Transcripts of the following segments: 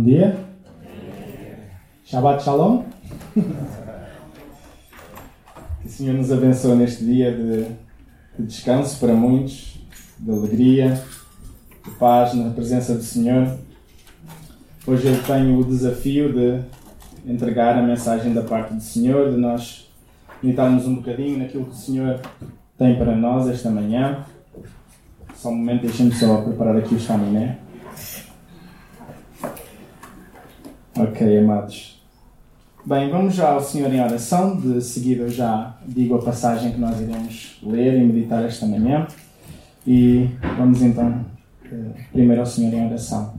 Bom dia. Shabbat Shalom. Que o Senhor nos abençoe neste dia de, de descanso para muitos, de alegria, de paz na presença do Senhor. Hoje eu tenho o desafio de entregar a mensagem da parte do Senhor, de nós meditarmos um bocadinho naquilo que o Senhor tem para nós esta manhã. Só um momento, deixem-me só preparar aqui o estaminé. Ok, amados. Bem, vamos já ao Senhor em oração. De seguida eu já digo a passagem que nós iremos ler e meditar esta manhã. E vamos então eh, primeiro ao Senhor em oração.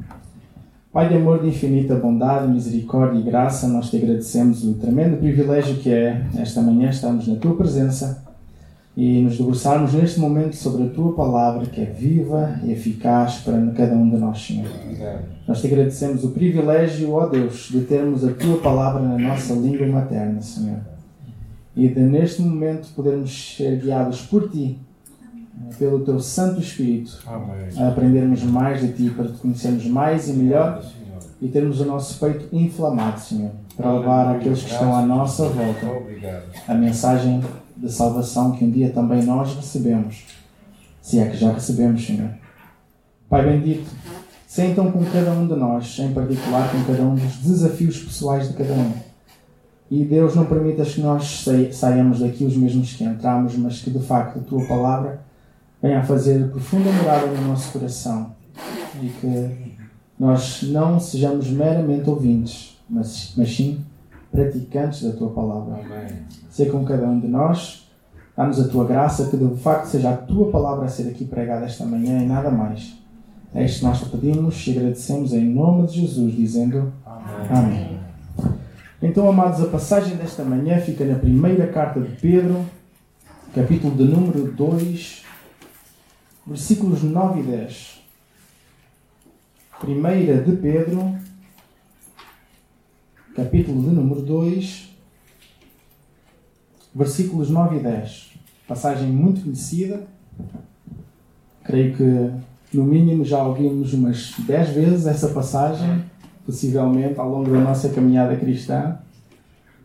Pai de amor, de infinita bondade, misericórdia e graça, nós te agradecemos o tremendo privilégio que é esta manhã estarmos na tua presença e nos debruçarmos neste momento sobre a tua palavra que é viva e eficaz para cada um de nós, Senhor. Nós te agradecemos o privilégio, ó Deus, de termos a tua palavra na nossa língua materna, Senhor. E de neste momento podermos ser guiados por ti, pelo teu Santo Espírito, a aprendermos mais de ti, para te conhecermos mais e melhor e termos o nosso peito inflamado, Senhor, para levar aqueles que estão à nossa volta. A mensagem de salvação que um dia também nós recebemos, se é que já recebemos, Senhor. Pai bendito, se então com cada um de nós, em particular com cada um dos desafios pessoais de cada um. E Deus não permitas que nós saiamos daqui os mesmos que entramos, mas que de facto a tua palavra venha a fazer profunda morada no nosso coração e que nós não sejamos meramente ouvintes, mas, mas sim praticantes da tua palavra. Amém. Ser com cada um de nós, dá-nos a tua graça, que de facto seja a tua palavra a ser aqui pregada esta manhã e nada mais. É isto que nós te pedimos e agradecemos em nome de Jesus, dizendo Amém. Amém. Então, amados, a passagem desta manhã fica na primeira carta de Pedro, capítulo de número 2, versículos 9 e 10. Primeira de Pedro, capítulo de número 2, versículos 9 e 10. Passagem muito conhecida. Creio que, no mínimo, já ouvimos umas 10 vezes essa passagem, possivelmente ao longo da nossa caminhada cristã.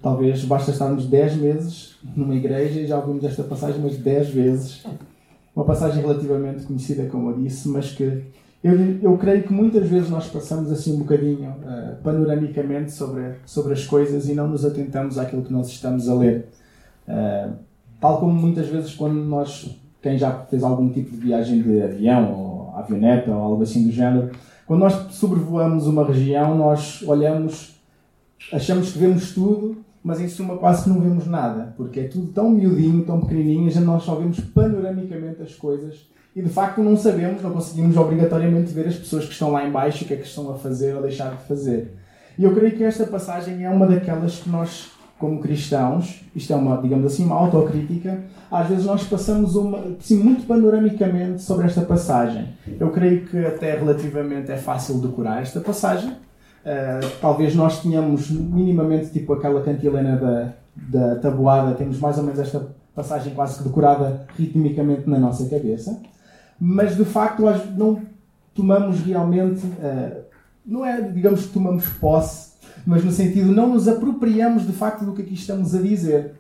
Talvez basta estarmos 10 meses numa igreja e já ouvimos esta passagem umas 10 vezes. Uma passagem relativamente conhecida, como eu disse, mas que eu, eu creio que muitas vezes nós passamos assim um bocadinho uh, panoramicamente sobre, sobre as coisas e não nos atentamos àquilo que nós estamos a ler. Uh, tal como muitas vezes quando nós, quem já fez algum tipo de viagem de avião ou avioneta ou algo assim do género, quando nós sobrevoamos uma região, nós olhamos, achamos que vemos tudo, mas em suma quase que não vemos nada, porque é tudo tão miudinho, tão pequenininho, já nós só vemos panoramicamente as coisas e de facto não sabemos, não conseguimos obrigatoriamente ver as pessoas que estão lá embaixo o que é que estão a fazer ou deixar de fazer. E eu creio que esta passagem é uma daquelas que nós, como cristãos, isto é uma, digamos assim, uma autocrítica, às vezes nós passamos uma, assim, muito panoramicamente sobre esta passagem. Eu creio que até relativamente é fácil decorar esta passagem. Uh, talvez nós tenhamos minimamente tipo aquela cantilena da, da tabuada, temos mais ou menos esta passagem quase que decorada ritmicamente na nossa cabeça mas de facto nós não tomamos realmente, uh, não é, digamos que tomamos posse, mas no sentido não nos apropriamos de facto do que aqui estamos a dizer,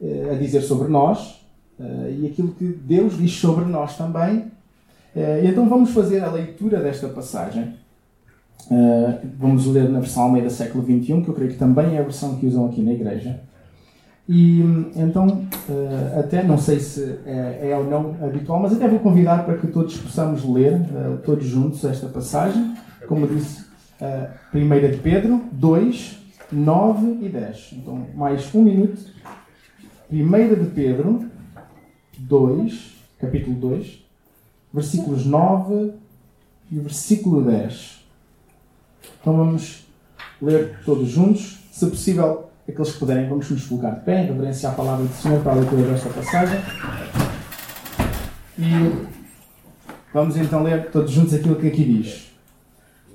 uh, a dizer sobre nós uh, e aquilo que Deus diz sobre nós também. então vamos fazer a leitura desta passagem. vamos ler na versão Almeida século XXI, que eu creio que também é a versão que usam aqui na igreja. E então, uh, até não sei se é, é, ou não habitual, mas até vou convidar para que todos possamos ler, uh, todos juntos, esta passagem. Como disse, uh, primeira de Pedro 2, 9 e 10. Então, mais um minuto. Primeira de Pedro 2, capítulo 2, versículos 9 e versículo 10. Então vamos ler todos juntos. Se possível, Aqueles que puderem, vamos nos colocar de pé, em reverência à palavra do Senhor para a leitura desta passagem. E vamos então ler todos juntos aquilo que aqui diz.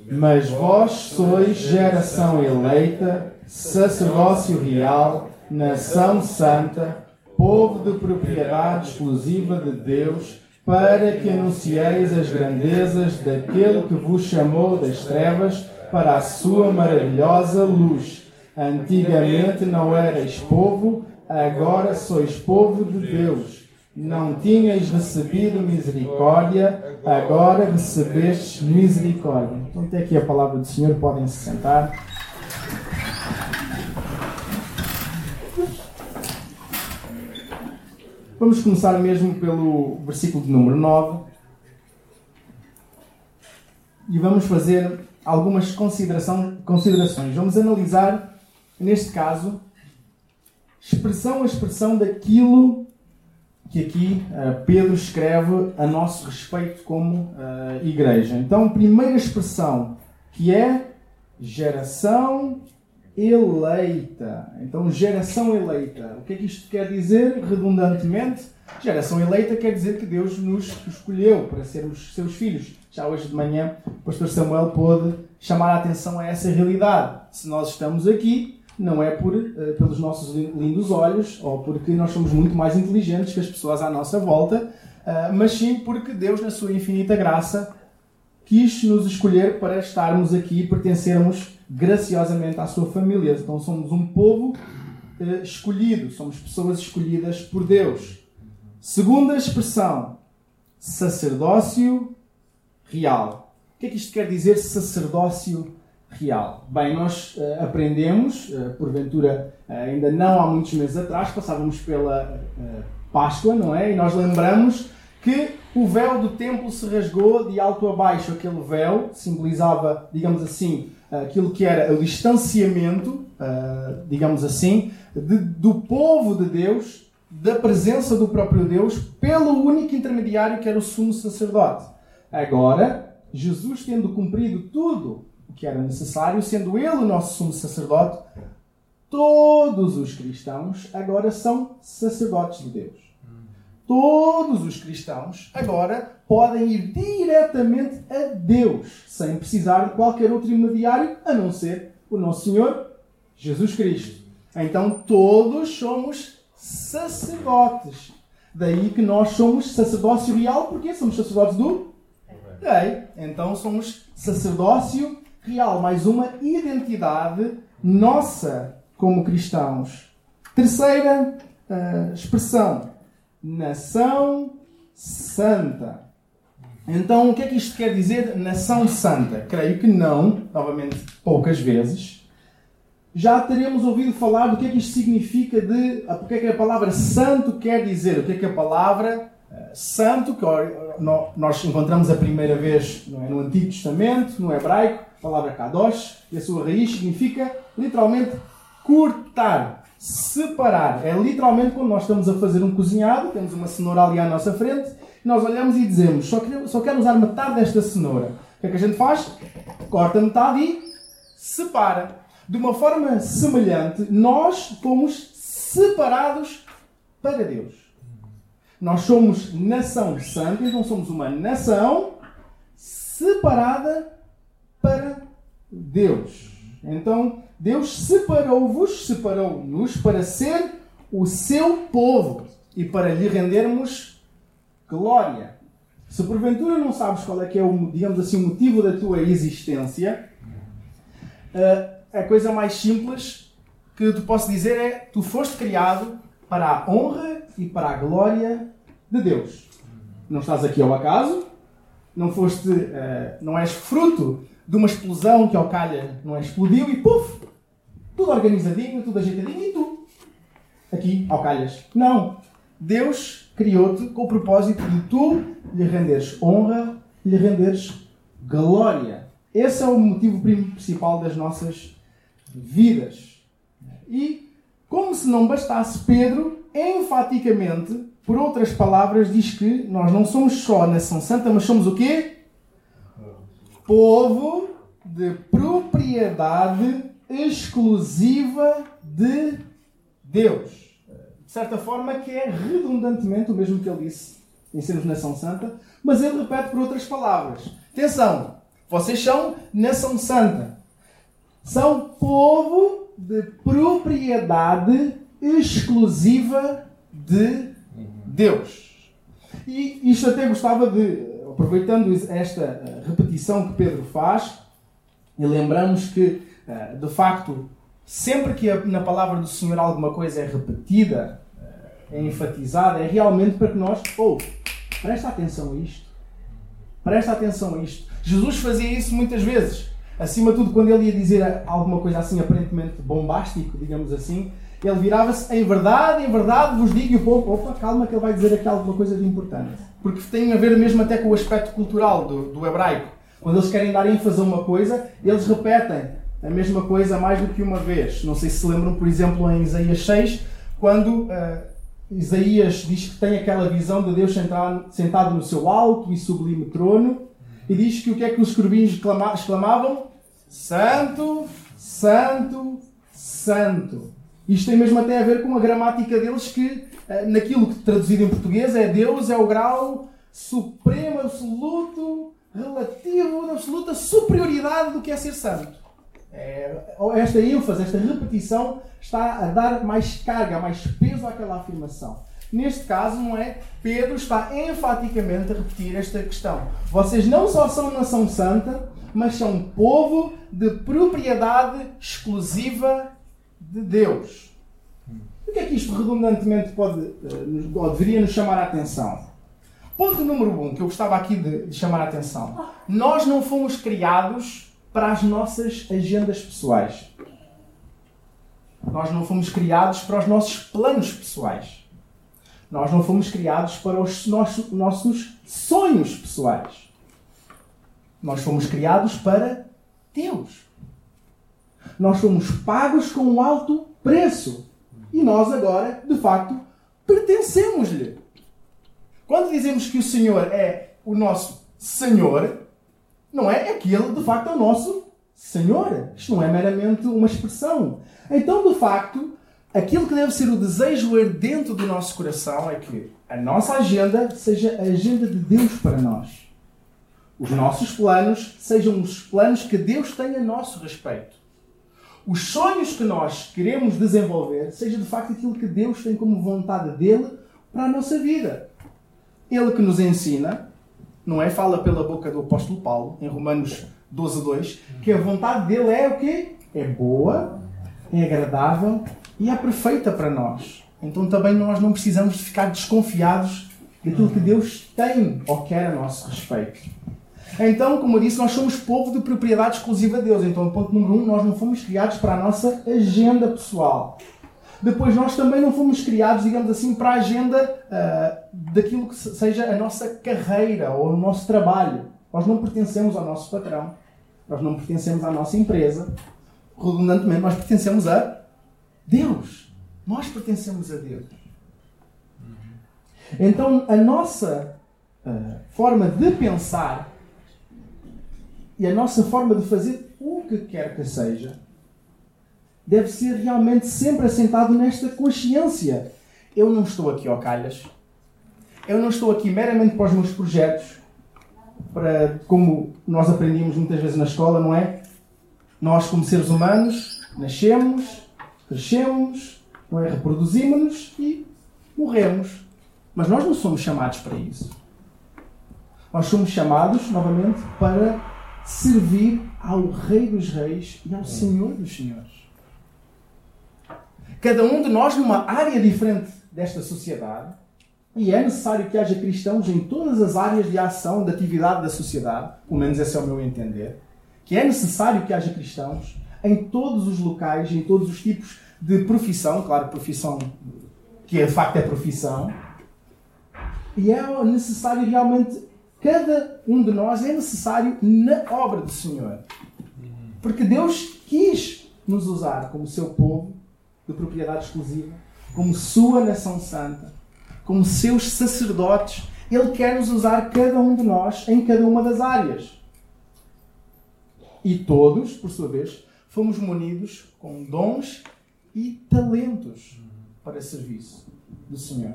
Mas vós sois geração eleita, sacerdócio real, nação santa, povo de propriedade exclusiva de Deus, para que anuncieis as grandezas daquele que vos chamou das trevas para a sua maravilhosa luz. Antigamente não erais povo, agora sois povo de Deus. Não tinhas recebido misericórdia, agora recebestes misericórdia. Então, tem aqui a palavra do Senhor, podem se sentar. Vamos começar mesmo pelo versículo de número 9 e vamos fazer algumas considerações. Vamos analisar, neste caso, expressão a expressão daquilo que aqui uh, Pedro escreve a nosso respeito como uh, igreja. Então, primeira expressão que é geração eleita. Então, geração eleita. O que é que isto quer dizer, redundantemente? Geração eleita quer dizer que Deus nos escolheu para sermos seus filhos. Já hoje de manhã, o pastor Samuel pôde chamar a atenção a essa realidade. Se nós estamos aqui, não é por, uh, pelos nossos lindos olhos ou porque nós somos muito mais inteligentes que as pessoas à nossa volta, uh, mas sim porque Deus, na sua infinita graça, quis nos escolher para estarmos aqui e pertencermos graciosamente à sua família. Então somos um povo uh, escolhido, somos pessoas escolhidas por Deus. Segunda expressão, sacerdócio real. O que é que isto quer dizer, sacerdócio real? Bem, nós uh, aprendemos, uh, porventura ainda não há muitos meses atrás, passávamos pela Páscoa, não é? E nós lembramos que o véu do templo se rasgou de alto a baixo. Aquele véu simbolizava, digamos assim, aquilo que era o distanciamento, uh, digamos assim, de, do povo de Deus, da presença do próprio Deus, pelo único intermediário que era o sumo sacerdote. Agora, Jesus tendo cumprido tudo o que era necessário, sendo ele o nosso sumo sacerdote, todos os cristãos agora são sacerdotes de Deus todos os cristãos agora podem ir diretamente a Deus, sem precisar de qualquer outro intermediário, a não ser o nosso Senhor Jesus Cristo. Então todos somos sacerdotes. Daí que nós somos sacerdócio real, porque somos sacerdotes do Rei. Então somos sacerdócio real, mais uma identidade nossa como cristãos. Terceira uh, expressão nação santa. Então, o que é que isto quer dizer, nação santa? Creio que não, novamente, poucas vezes. Já teremos ouvido falar do que é que isto significa, de o que é que a palavra santo quer dizer, o que é que a palavra uh, santo, que nós encontramos a primeira vez é, no Antigo Testamento, no hebraico, palavra kadosh, e a sua raiz significa literalmente cortar separar. É literalmente quando nós estamos a fazer um cozinhado, temos uma cenoura ali à nossa frente, e nós olhamos e dizemos: só quero, só quero usar metade desta cenoura. O que é que a gente faz? Corta metade e separa. De uma forma semelhante, nós fomos separados para Deus. Nós somos nação santa, então somos uma nação separada para Deus. Então, Deus separou-vos, separou-nos para ser o seu povo e para lhe rendermos glória. Se porventura não sabes qual é que é o, digamos assim, o motivo da tua existência, eh, a coisa mais simples que te posso dizer é tu foste criado para a honra e para a glória de Deus. Não estás aqui ao acaso, não foste, eh, não és fruto de uma explosão que ao calha não é explodiu e puf, tudo organizadinho, tudo ajeitadinho e tu, aqui, ao calhas. Não. Deus criou-te com o propósito de tu lhe renderes honra, lhe renderes glória. Esse é o motivo principal das nossas vidas. E, como se não bastasse, Pedro, enfaticamente, por outras palavras, diz que nós não somos só nação santa, mas somos o quê? Povo de propriedade exclusiva de Deus. De certa forma, que é redundantemente o mesmo que ele disse em sermos nação santa, mas ele repete por outras palavras. Atenção, vocês são nação santa. São povo de propriedade exclusiva de Deus. E isto até gostava de, aproveitando esta repetição que Pedro faz, E lembramos que, eh, de facto, sempre que na palavra do Senhor alguma coisa é repetida, eh, é enfatizada, é realmente para que nós, ou oh, presta atenção a isto. Presta atenção a isto. Jesus fazia isso muitas vezes. Acima de tudo, quando ele ia dizer alguma coisa assim aparentemente bombástico, digamos assim, ele virava-se, em verdade, em verdade, vos digo, e o povo, opa, calma que ele vai dizer aqui alguma coisa de importante. Porque tem a ver mesmo até com o aspecto cultural do, do hebraico. Quando eles querem dar ênfase a uma coisa, eles repetem a mesma coisa mais do que uma vez. Não sei se se lembram, por exemplo, em Isaías 6, quando uh, Isaías diz que tem aquela visão de Deus sentado, no seu alto e sublime trono, e diz que o que é que os querubins exclamavam? Santo, Santo, Santo. Isto tem mesmo até a ver com a gramática deles, que naquilo que traduzido em português é Deus é o grau supremo, absoluto, relativo de absoluta superioridade do que é ser santo. É, esta ênfase, esta repetição está a dar mais carga, mais peso àquela afirmação. Neste caso, não é? Pedro está enfaticamente a repetir esta questão. Vocês não só são nação santa, mas são povo de propriedade exclusiva de Deus. O que é que isto redundantemente pode, eh, ou deveria nos chamar a atenção? Ponto número um que eu gostava aqui de, de chamar a atenção. Nós não fomos criados para as nossas agendas pessoais. Nós não fomos criados para os nossos planos pessoais. Nós não fomos criados para os nossos, nossos sonhos pessoais. Nós fomos criados para Deus. Nós fomos pagos com um alto preço. E nós agora, de facto, pertencemos-lhe. Quando dizemos que o Senhor é o nosso Senhor, não é? É que Ele, de facto, é o nosso Senhor. Isto não é meramente uma expressão. Então, de facto, aquilo que deve ser o desejo dentro do nosso coração é que a nossa agenda seja a agenda de Deus para nós. Os nossos planos sejam os planos que Deus tem a nosso respeito. Os sonhos que nós queremos desenvolver seja de facto aquilo que Deus tem como vontade dele para a nossa vida. Ele que nos ensina, não é? Fala pela boca do apóstolo Paulo, em Romanos 12, 2, que a vontade dele é o quê? É boa, é agradável e é perfeita para nós. Então também nós não precisamos de ficar desconfiados daquilo que Deus tem ou quer a nosso respeito. Então, como eu disse, nós somos povo de propriedade exclusiva de Deus. Então, ponto número um, nós não fomos criados para a nossa agenda pessoal. Depois, nós também não fomos criados, digamos assim, para a agenda uh, daquilo que seja a nossa carreira ou o nosso trabalho. Nós não pertencemos ao nosso patrão, nós não pertencemos à nossa empresa. Redundantemente, nós pertencemos a Deus. Nós pertencemos a Deus. Então, a nossa uh, forma de pensar e a nossa forma de fazer o que quer que seja deve ser realmente sempre assentado nesta consciência. Eu não estou aqui ao calhas. Eu não estou aqui meramente para os meus projetos, para como nós aprendíamos muitas vezes na escola, não é? Nós, como seres humanos, nascemos, crescemos, não é? reproduzimos-nos e morremos. Mas nós não somos chamados para isso. Nós somos chamados, novamente, para servir ao Rei dos Reis e ao Senhor dos Senhores. Cada um de nós numa área diferente desta sociedade, e é necessário que haja cristãos em todas as áreas de ação, de atividade da sociedade, pelo menos esse é o meu entender, que é necessário que haja cristãos em todos os locais, em todos os tipos de profissão, claro, profissão que de facto é profissão, e é necessário realmente, cada um de nós é necessário na obra do Senhor. Porque Deus quis nos usar como seu povo de propriedade exclusiva, como sua nação santa, como seus sacerdotes. Ele quer nos usar cada um de nós em cada uma das áreas. E todos, por sua vez, fomos munidos com dons e talentos para serviço do Senhor.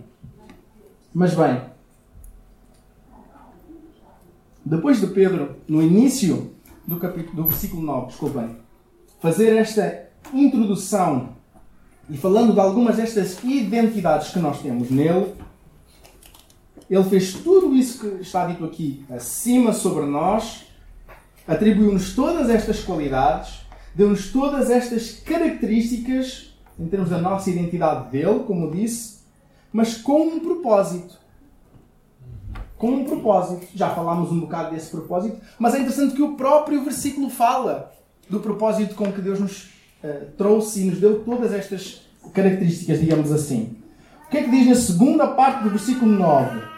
Mas bem, depois de Pedro, no início do, capítulo, do versículo 9, desculpem, fazer esta introdução e falando de algumas destas identidades que nós temos nele, ele fez tudo isso que está dito aqui acima sobre nós atribuiu-nos todas estas qualidades, deu-nos todas estas características em termos da nossa identidade dele, como disse, mas com um propósito. Com um propósito. Já falámos um bocado desse propósito, mas é interessante que o próprio versículo fala do propósito com que Deus nos uh, trouxe e nos deu todas estas características, digamos assim. O que é que diz na segunda parte do versículo 9?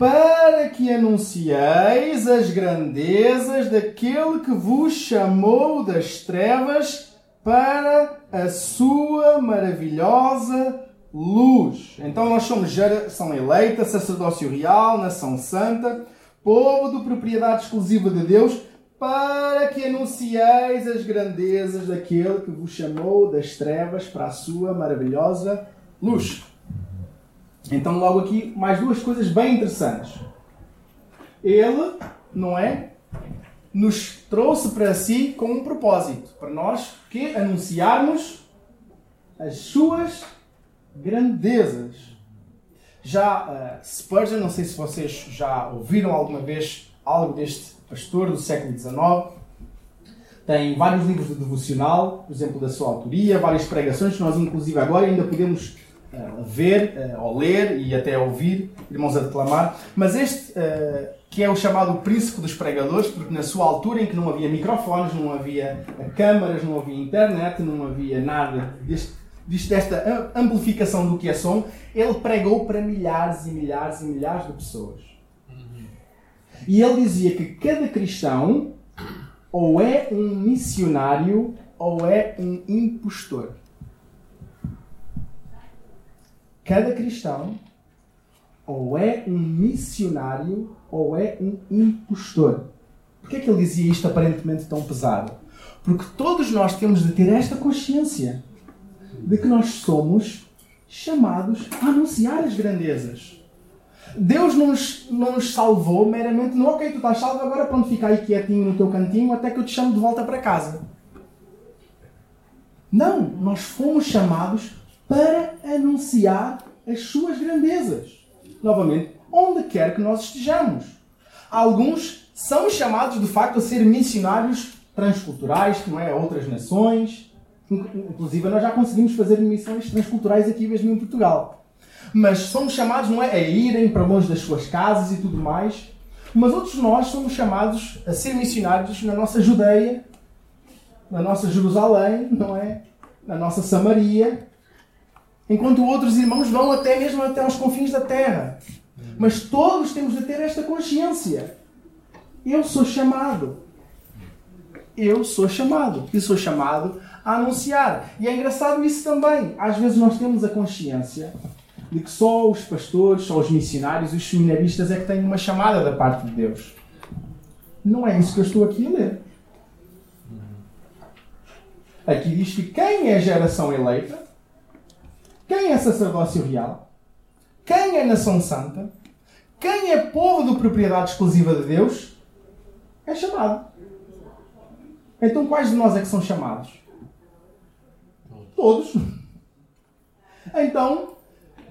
para que anuncieis as grandezas daquele que vos chamou das trevas para a sua maravilhosa luz. Então nós somos geração eleita, sacerdócio real, nação santa, povo de propriedade exclusiva de Deus, para que anuncieis as grandezas daquele que vos chamou das trevas para a sua maravilhosa luz. Então, logo aqui, mais duas coisas bem interessantes. Ele, não é? Nos trouxe para si com um propósito. Para nós que anunciarmos as suas grandezas. Já uh, Spurgeon, não sei se vocês já ouviram alguma vez algo deste pastor do século XIX. Tem vários livros de devocional, por exemplo, da sua autoria, várias pregações que nós, inclusive, agora ainda podemos uh, ver, uh, ou ler e até ouvir irmãos a declamar. Mas este, uh, que é o chamado príncipe dos pregadores, porque na sua altura em que não havia microfones, não havia câmaras, não havia internet, não havia nada deste, desta amplificação do que é som, ele pregou para milhares e milhares e milhares de pessoas. E ele dizia que cada cristão ou é um missionário ou é um impostor. Cada cristão ou é um missionário ou é um impostor. Por que é que ele dizia isto aparentemente tão pesado? Porque todos nós temos de ter esta consciência de que nós somos chamados a anunciar as grandezas. Deus não nos, não nos salvou meramente no ok, tu estás salvo, agora pronto, fica aí quietinho no teu cantinho até que eu te chamo de volta para casa. Não, nós fomos chamados para anunciar as suas grandezas. Novamente, onde quer que nós estejamos. Alguns são chamados de facto a ser missionários transculturais, não é? Outras nações. Inclusive, nós já conseguimos fazer missões transculturais aqui mesmo em Portugal. Mas somos chamados, não é? A irem para longe das suas casas e tudo mais. Mas outros nós somos chamados a ser missionários na nossa Judeia, na nossa Jerusalém, não é? Na nossa Samaria, enquanto outros irmãos vão até mesmo até aos confins da terra. Mas todos temos de ter esta consciência. Eu sou chamado. Eu sou chamado. E sou chamado a anunciar. E é engraçado isso também. Às vezes nós temos a consciência de que só os pastores, só os missionários, os seminaristas é que têm uma chamada da parte de Deus. Não é isso que eu estou aqui a ler. Aqui diz que quem é geração eleita quem é sacerdócio real? Quem é nação santa? Quem é povo de propriedade exclusiva de Deus? É chamado. Então quais de nós é que são chamados? Todos. Então,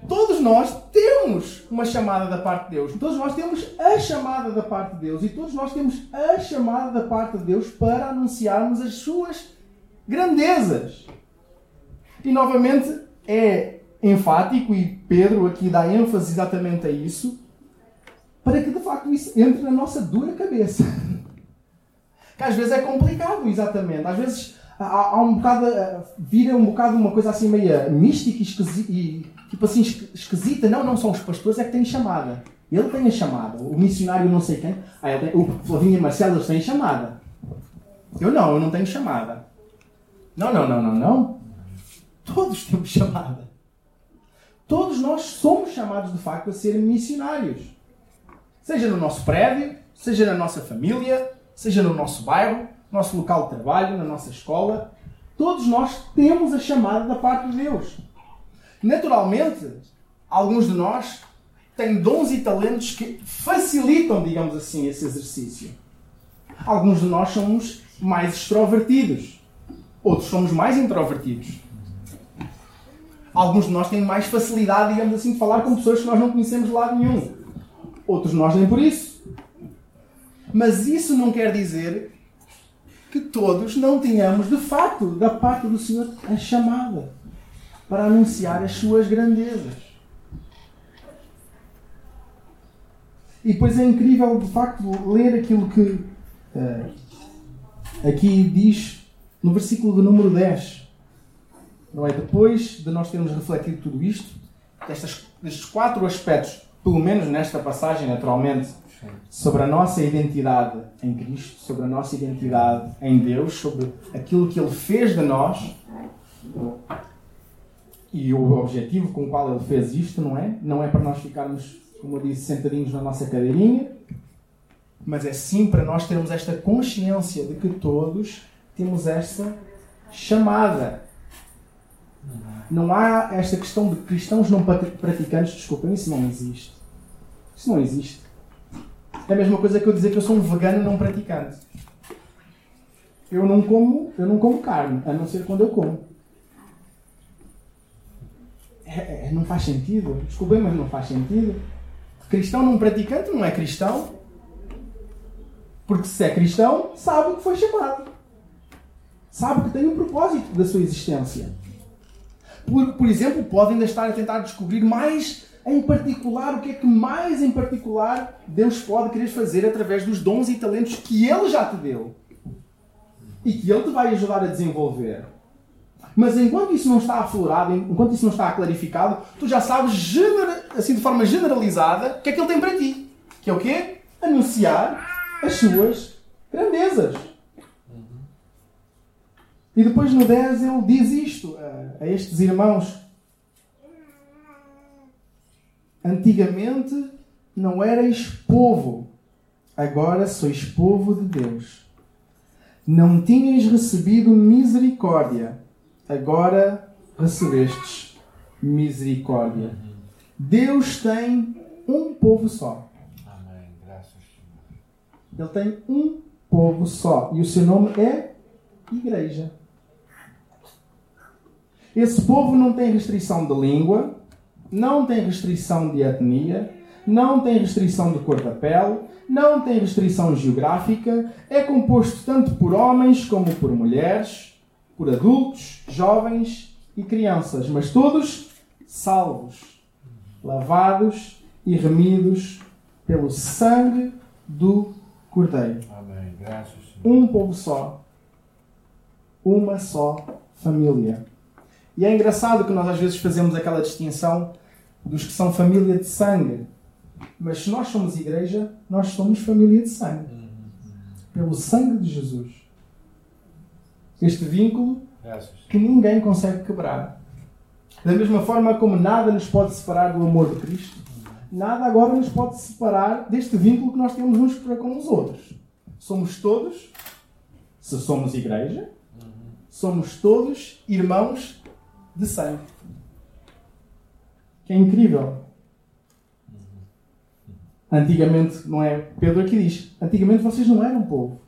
todos nós temos uma chamada da parte de Deus. Todos nós temos a chamada da parte de Deus. E todos nós temos a chamada da parte de Deus para anunciarmos as suas grandezas. E novamente, é enfático e Pedro aqui dá ênfase exatamente a isso, para que de facto isso entre na nossa dura cabeça. que às vezes é complicado, exatamente. Às vezes há, há um bocado, vira um bocado uma coisa assim meio mística e, esquisita, e tipo assim esquisita. Não, não são os pastores, é que têm chamada. Ele tem a chamada. O missionário não sei quem. Ah, tem, o Flavinho Marcelo têm chamada. Eu não, eu não tenho chamada. Não, não, não, não, não. Todos temos chamada. Todos nós somos chamados de facto a ser missionários. Seja no nosso prédio, seja na nossa família, seja no nosso bairro, nosso local de trabalho, na nossa escola. Todos nós temos a chamada da parte de Deus. Naturalmente, alguns de nós têm dons e talentos que facilitam, digamos assim, esse exercício. Alguns de nós somos mais extrovertidos, outros somos mais introvertidos. Alguns de nós têm mais facilidade, digamos assim, de falar com pessoas que nós não conhecemos de lado nenhum. Outros nós nem por isso. Mas isso não quer dizer que todos não tenhamos, de facto, da parte do Senhor, a chamada para anunciar as suas grandezas. E depois é incrível, de facto, ler aquilo que uh, aqui diz no versículo de número 10. Não é? Depois de nós termos refletido tudo isto, destas, destes quatro aspectos, pelo menos nesta passagem, naturalmente, sobre a nossa identidade em Cristo, sobre a nossa identidade em Deus, sobre aquilo que Ele fez de nós e o objetivo com o qual Ele fez isto, não é? Não é para nós ficarmos, como eu disse, sentadinhos na nossa cadeirinha, mas é sim para nós termos esta consciência de que todos temos esta chamada. Não há esta questão de cristãos não praticantes, desculpem, isso não existe. Isso não existe. É a mesma coisa que eu dizer que eu sou um vegano não praticante. Eu não como, eu não como carne, a não ser quando eu como. É, é, não faz sentido. Desculpem, mas não faz sentido. Cristão não praticante não é cristão. Porque se é cristão, sabe o que foi chamado. Sabe que tem um propósito da sua existência. Por, por exemplo, pode ainda estar a tentar descobrir mais em particular, o que é que mais em particular Deus pode querer fazer através dos dons e talentos que Ele já te deu e que Ele te vai ajudar a desenvolver. Mas enquanto isso não está aflorado, enquanto isso não está clarificado, tu já sabes, assim de forma generalizada, o que é que Ele tem para ti. Que é o quê? Anunciar as suas grandezas. E depois no 10 ele diz isto a, a estes irmãos Antigamente não erais povo, agora sois povo de Deus. Não tinhais recebido misericórdia, agora recebestes misericórdia. Deus tem um povo só. Amém. Graças Ele tem um povo só. E o seu nome é Igreja. Esse povo não tem restrição de língua, não tem restrição de etnia, não tem restrição de cor da pele, não tem restrição geográfica, é composto tanto por homens como por mulheres, por adultos, jovens e crianças, mas todos salvos, lavados e remidos pelo sangue do Cordeiro. Amém. Graças. Um povo só, uma só família. E é engraçado que nós às vezes fazemos aquela distinção dos que são família de sangue. Mas se nós somos igreja, nós somos família de sangue. Pelo sangue de Jesus. Este vínculo que ninguém consegue quebrar. Da mesma forma como nada nos pode separar do amor de Cristo, nada agora nos pode separar deste vínculo que nós temos uns para com os outros. Somos todos, se somos igreja, somos todos irmãos de sangue que é incrível. Antigamente, não é? Pedro aqui diz: antigamente vocês não eram povo,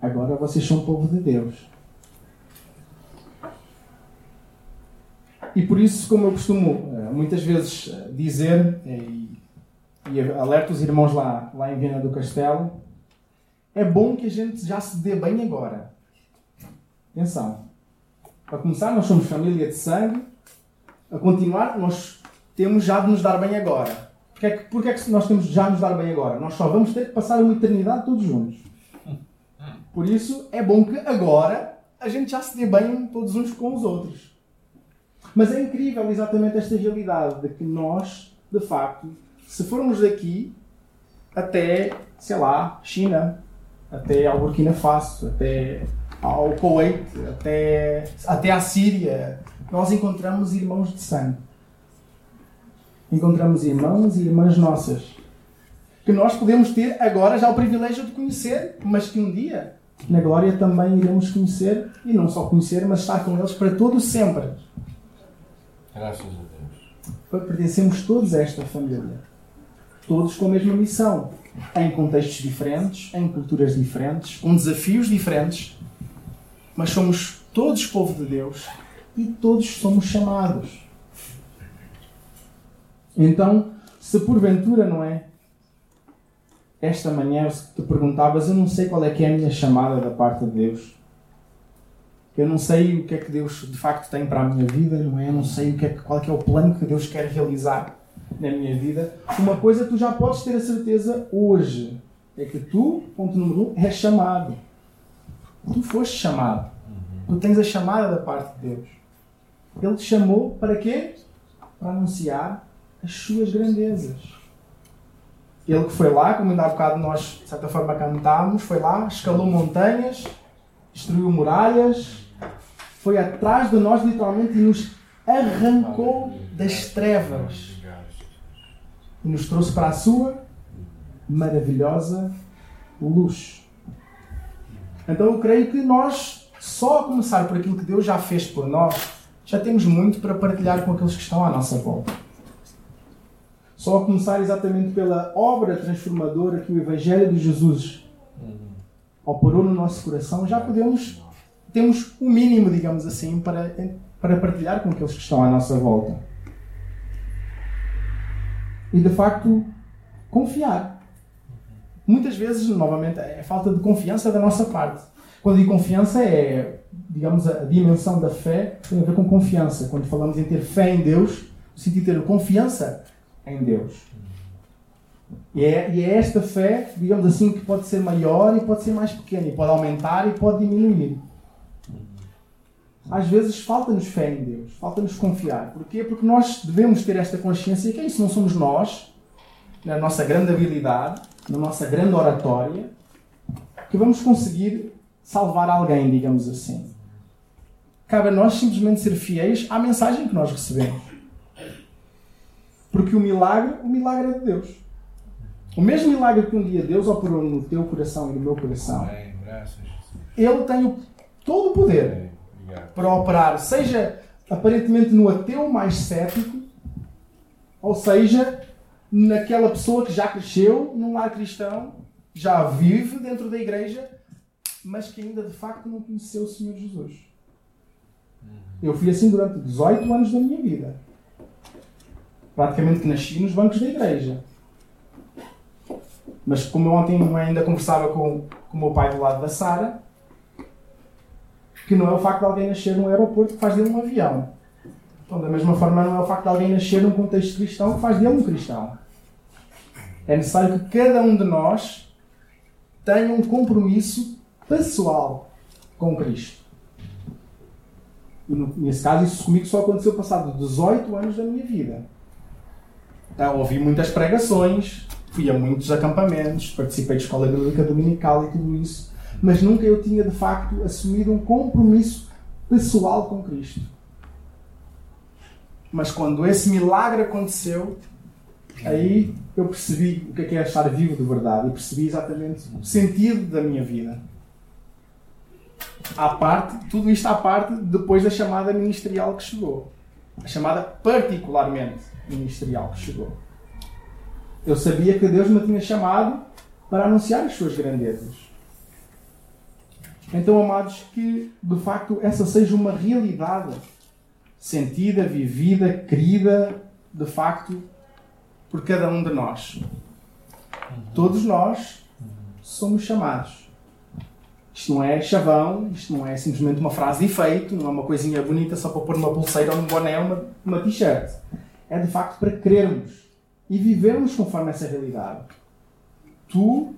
agora vocês são povo de Deus. E por isso, como eu costumo eh, muitas vezes eh, dizer, eh, e, e alerto os irmãos lá, lá em Viena do Castelo, é bom que a gente já se dê bem agora. Atenção. Para começar, nós somos família de sangue. A continuar, nós temos já de nos dar bem agora. Porquê é que, porquê é que nós temos já de nos dar bem agora? Nós só vamos ter que passar uma eternidade todos juntos. Por isso, é bom que agora a gente já se dê bem todos uns com os outros. Mas é incrível exatamente esta realidade de que nós, de facto, se formos daqui até, sei lá, China, até ao Burkina Faso, até ao Kuwait, até, até à Síria, nós encontramos irmãos de sangue encontramos irmãos e irmãs nossas que nós podemos ter agora já o privilégio de conhecer, mas que um dia na glória também iremos conhecer e não só conhecer, mas estar com eles para todo sempre. Graças a Deus. Pertencemos todos a esta família. Todos com a mesma missão. Em contextos diferentes, em culturas diferentes, com desafios diferentes, mas somos todos povo de Deus e todos somos chamados então, se porventura não é, esta manhã se te perguntavas, eu não sei qual é que é a minha chamada da parte de Deus. Eu não sei o que é que Deus de facto tem para a minha vida, não é? Eu não sei o que é, qual é, que é o plano que Deus quer realizar na minha vida. Uma coisa tu já podes ter a certeza hoje é que tu, ponto número um, és chamado. Tu foste chamado. Tu tens a chamada da parte de Deus. Ele te chamou para quê? Para anunciar as suas grandezas. Ele que foi lá, como ainda há bocado nós, de certa forma, cantámos, foi lá, escalou montanhas, destruiu muralhas, foi atrás de nós, literalmente, e nos arrancou das trevas e nos trouxe para a sua maravilhosa luz. Então eu creio que nós, só a começar por aquilo que Deus já fez por nós, já temos muito para partilhar com aqueles que estão à nossa volta. Só a começar exatamente pela obra transformadora que o Evangelho de Jesus operou no nosso coração, já podemos, temos o mínimo, digamos assim, para, para partilhar com aqueles que estão à nossa volta. E de facto, confiar. Muitas vezes, novamente, é falta de confiança da nossa parte. Quando digo confiança, é, digamos, a dimensão da fé tem a ver com confiança. Quando falamos em ter fé em Deus, no sentido de ter confiança em Deus. E é, e é esta fé, digamos assim, que pode ser maior e pode ser mais pequena, e pode aumentar e pode diminuir. Às vezes falta-nos fé em Deus, falta-nos confiar. Porquê? Porque nós devemos ter esta consciência que é isso, não somos nós, na nossa grande habilidade, na nossa grande oratória, que vamos conseguir salvar alguém, digamos assim. Cabe a nós simplesmente ser fiéis à mensagem que nós recebemos. Porque o milagre, o milagre é de Deus. O mesmo milagre que um dia Deus operou no teu coração e no meu coração, Ele tem o, todo o poder para operar, seja aparentemente no ateu mais cético, ou seja, naquela pessoa que já cresceu num lar cristão, já vive dentro da igreja, mas que ainda de facto não conheceu o Senhor Jesus. Eu fui assim durante 18 anos da minha vida. Praticamente que nasci nos bancos da igreja. Mas como eu ontem ainda conversava com, com o meu pai do lado da Sara, que não é o facto de alguém nascer num aeroporto que faz dele um avião. Então, da mesma forma, não é o facto de alguém nascer num contexto cristão que faz dele um cristão. É necessário que cada um de nós tenha um compromisso pessoal com Cristo. E nesse caso, isso comigo só aconteceu passado 18 anos da minha vida. Então, ouvi muitas pregações, fui a muitos acampamentos, participei de escola bíblica dominical e tudo isso mas nunca eu tinha de facto assumido um compromisso pessoal com Cristo. Mas quando esse milagre aconteceu, aí eu percebi o que é, que é estar vivo de verdade e percebi exatamente o sentido da minha vida. À parte, tudo isto à parte depois da chamada ministerial que chegou. A chamada particularmente ministerial que chegou. Eu sabia que Deus me tinha chamado para anunciar as suas grandezas. Então, amados, que de facto essa seja uma realidade sentida, vivida, querida, de facto, por cada um de nós. Todos nós somos chamados. Isto não é chavão, isto não é simplesmente uma frase de efeito, não é uma coisinha bonita só para pôr uma pulseira ou um boné ou uma, uma t-shirt. É de facto para querermos e vivermos conforme essa realidade. Tu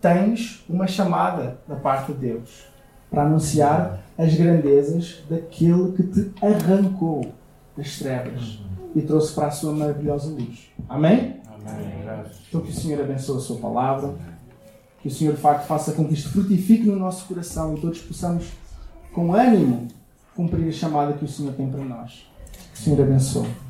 tens uma chamada da parte de Deus para anunciar as grandezas daquele que te arrancou das trevas e trouxe para a sua maravilhosa luz. Amém? Amém. Então que o Senhor abençoe a sua palavra, que o Senhor de facto faça com que isto frutifique no nosso coração e todos possamos, com ânimo, cumprir a chamada que o Senhor tem para nós. Que o Senhor abençoe.